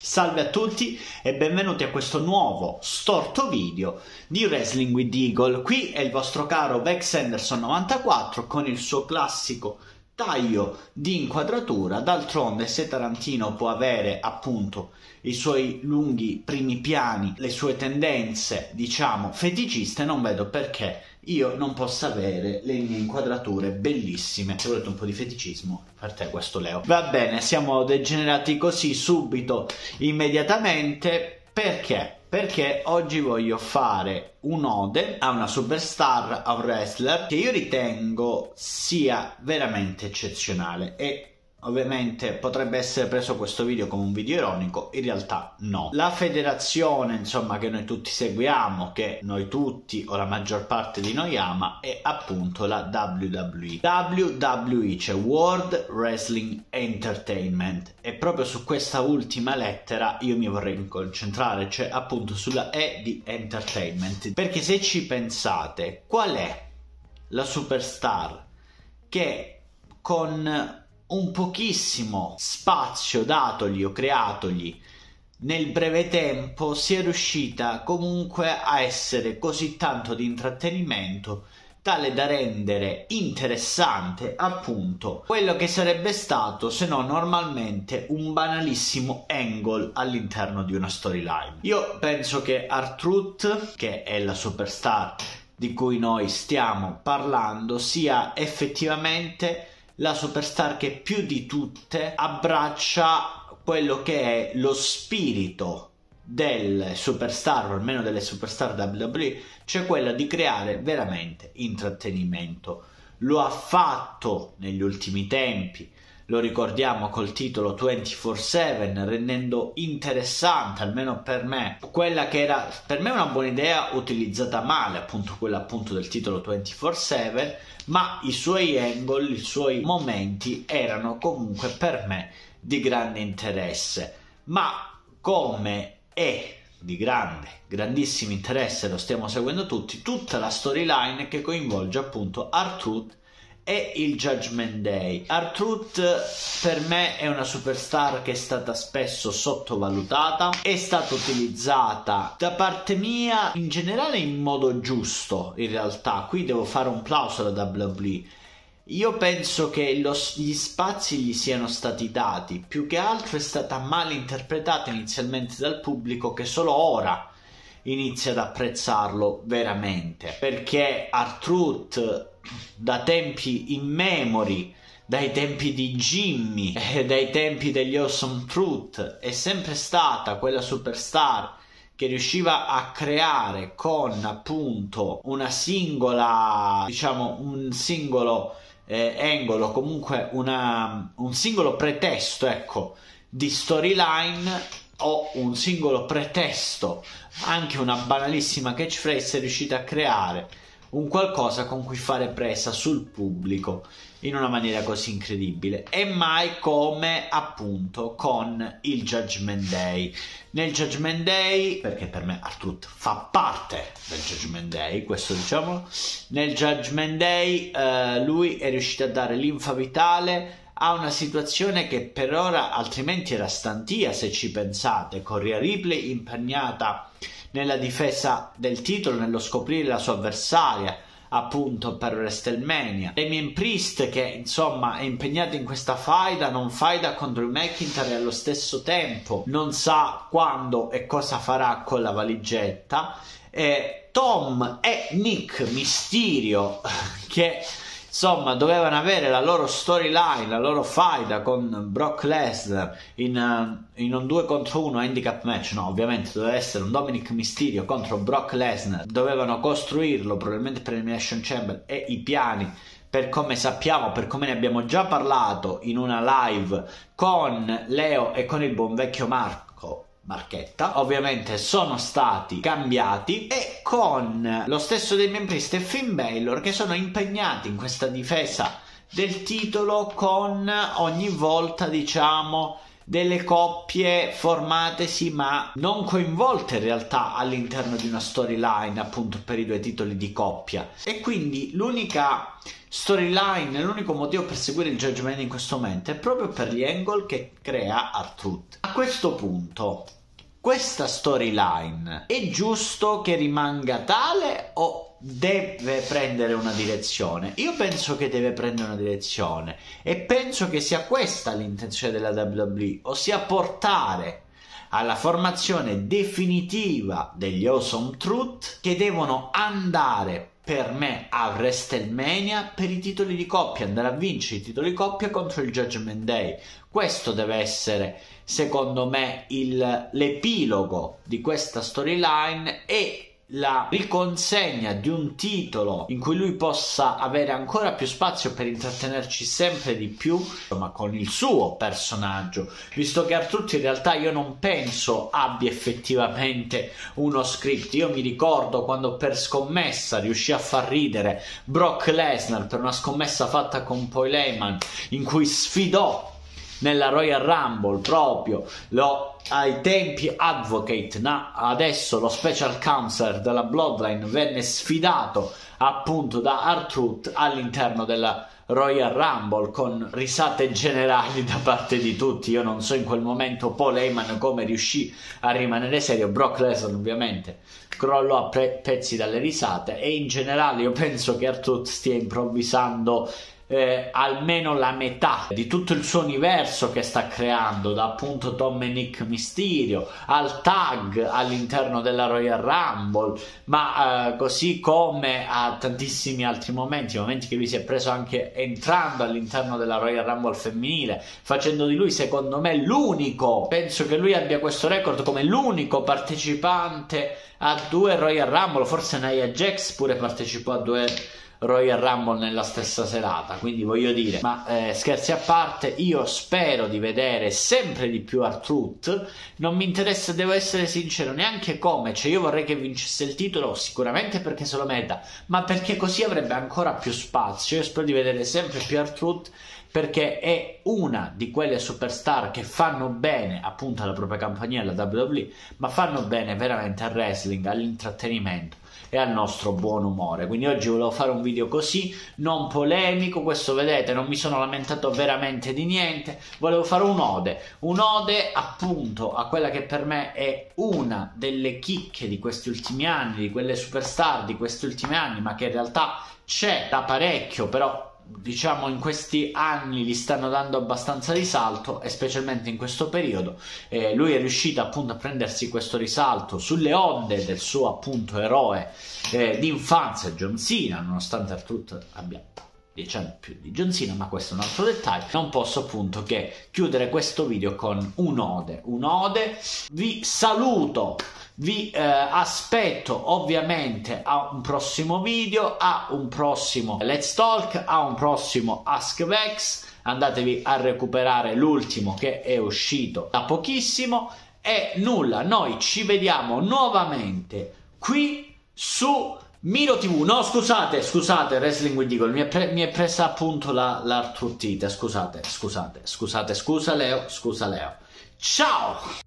Salve a tutti e benvenuti a questo nuovo storto video di Wrestling with Eagle. Qui è il vostro caro Vex Anderson 94 con il suo classico taglio di inquadratura. D'altronde, se Tarantino può avere appunto i suoi lunghi primi piani, le sue tendenze, diciamo, feticiste, non vedo perché io non possa avere le mie inquadrature bellissime. Se volete un po' di feticismo, per te questo Leo. Va bene, siamo degenerati così subito, immediatamente, perché? Perché oggi voglio fare un'ode a una superstar, a un wrestler che io ritengo sia veramente eccezionale. E Ovviamente potrebbe essere preso questo video come un video ironico, in realtà no. La federazione, insomma, che noi tutti seguiamo, che noi tutti o la maggior parte di noi ama, è appunto la WWE. WWE, cioè World Wrestling Entertainment. E proprio su questa ultima lettera io mi vorrei concentrare, cioè appunto sulla E di entertainment. Perché se ci pensate, qual è la superstar che con un pochissimo spazio datogli o creatogli nel breve tempo si è riuscita comunque a essere così tanto di intrattenimento tale da rendere interessante appunto quello che sarebbe stato se no normalmente un banalissimo angle all'interno di una storyline. Io penso che Artruth, che è la superstar di cui noi stiamo parlando, sia effettivamente la superstar che più di tutte abbraccia quello che è lo spirito delle superstar, o almeno delle superstar WWE, cioè quella di creare veramente intrattenimento. Lo ha fatto negli ultimi tempi, lo ricordiamo col titolo 24/7, rendendo interessante, almeno per me, quella che era per me una buona idea utilizzata male, appunto quella appunto del titolo 24/7, ma i suoi angle, i suoi momenti erano comunque per me di grande interesse. Ma come è di grande, grandissimo interesse, lo stiamo seguendo tutti, tutta la storyline che coinvolge appunto Artruth e il Judgment Day. Artruth per me è una superstar che è stata spesso sottovalutata, è stata utilizzata da parte mia in generale in modo giusto in realtà. Qui devo fare un plauso alla WWE. Io penso che lo, gli spazi gli siano stati dati, più che altro è stata mal interpretata inizialmente dal pubblico che solo ora inizia ad apprezzarlo veramente perché Artruth da tempi immemori dai tempi di Jimmy e dai tempi degli Awesome Truth è sempre stata quella superstar che riusciva a creare con appunto una singola diciamo un singolo eh, angolo comunque una, un singolo pretesto ecco di storyline o un singolo pretesto, anche una banalissima catchphrase è riuscita a creare un qualcosa con cui fare presa sul pubblico in una maniera così incredibile. E mai come appunto con il Judgment Day. Nel Judgment Day perché per me Artruth fa parte del Judgment Day questo diciamo nel Judgment Day eh, lui è riuscito a dare linfa vitale a una situazione che per ora altrimenti era stantia se ci pensate, con Rhea Ripley impegnata nella difesa del titolo, nello scoprire la sua avversaria appunto per WrestleMania. Damien Priest che insomma è impegnato in questa faida, non faida contro il McIntyre allo stesso tempo non sa quando e cosa farà con la valigetta. E Tom e Nick Mysterio che insomma dovevano avere la loro storyline, la loro faida con Brock Lesnar in, uh, in un 2 contro 1 handicap match, no ovviamente doveva essere un Dominic Mysterio contro Brock Lesnar, dovevano costruirlo probabilmente per Elimination Chamber e i piani per come sappiamo, per come ne abbiamo già parlato in una live con Leo e con il buon vecchio Marco Marchetta, ovviamente sono stati cambiati e con lo stesso Damien Priest e Finn Baylor che sono impegnati in questa difesa del titolo con ogni volta diciamo delle coppie formatesi ma non coinvolte in realtà all'interno di una storyline appunto per i due titoli di coppia. E quindi l'unica storyline l'unico motivo per seguire il Judgment in questo momento è proprio per gli angle che crea Artruth a questo punto questa storyline è giusto che rimanga tale o deve prendere una direzione? Io penso che deve prendere una direzione e penso che sia questa l'intenzione della WWE, ossia portare alla formazione definitiva degli Awesome Truth che devono andare per me a WrestleMania per i titoli di coppia, andare a vincere i titoli di coppia contro il Judgment Day. Questo deve essere, secondo me, il, l'epilogo di questa storyline e la riconsegna di un titolo in cui lui possa avere ancora più spazio per intrattenerci sempre di più, ma con il suo personaggio, visto che Artruth in realtà io non penso abbia effettivamente uno script. Io mi ricordo quando per scommessa riuscì a far ridere Brock Lesnar per una scommessa fatta con Paul Heyman in cui sfidò nella Royal Rumble proprio lo, ai tempi Advocate na, adesso lo special counselor della Bloodline venne sfidato appunto da R-Truth all'interno della Royal Rumble con risate generali da parte di tutti. Io non so in quel momento Paul Heyman come riuscì a rimanere serio. Brock Lesnar ovviamente crollò a pre- pezzi dalle risate. E in generale io penso che R-Truth stia improvvisando eh, almeno la metà di tutto il suo universo che sta creando, da appunto Dominic Mysterio al tag all'interno della Royal Rumble, ma eh, così come a tantissimi altri momenti, momenti che lui si è preso anche entrando all'interno della Royal Rumble femminile, facendo di lui secondo me l'unico, penso che lui abbia questo record come l'unico partecipante a due Royal Rumble, forse Nia Jax pure partecipò a due Royal Rumble nella stessa serata. Quindi voglio dire, ma eh, scherzi a parte, io spero di vedere sempre di più R-Truth. Non mi interessa, devo essere sincero, neanche come. Cioè, io vorrei che vincesse il titolo, sicuramente perché se lo merita, ma perché così avrebbe ancora più spazio. Io spero di vedere sempre più R-Truth perché è una di quelle superstar che fanno bene appunto alla propria compagnia, alla WWE, ma fanno bene veramente al wrestling, all'intrattenimento e al nostro buon umore. Quindi oggi volevo fare un video così, non polemico, questo vedete, non mi sono lamentato veramente di niente, volevo fare un'ode, un'ode appunto a quella che per me è una delle chicche di questi ultimi anni, di quelle superstar di questi ultimi anni, ma che in realtà c'è da parecchio, però diciamo in questi anni gli stanno dando abbastanza risalto e specialmente in questo periodo eh, lui è riuscito appunto a prendersi questo risalto sulle onde del suo appunto eroe eh, di infanzia John Cena nonostante Artruth abbia 10 anni più di John Cena ma questo è un altro dettaglio. Non posso appunto che chiudere questo video con un'ode. Un'ode. Vi saluto vi eh, aspetto ovviamente a un prossimo video, a un prossimo Let's Talk, a un prossimo Ask Vex. Andatevi a recuperare l'ultimo che è uscito da pochissimo. E nulla, noi ci vediamo nuovamente qui su Miro TV. No, scusate, scusate, Wrestling with Eagle, mi è, pre- mi è presa appunto la, l'artrutite. Scusate, scusate, scusate, scusa Leo, scusa Leo. Ciao!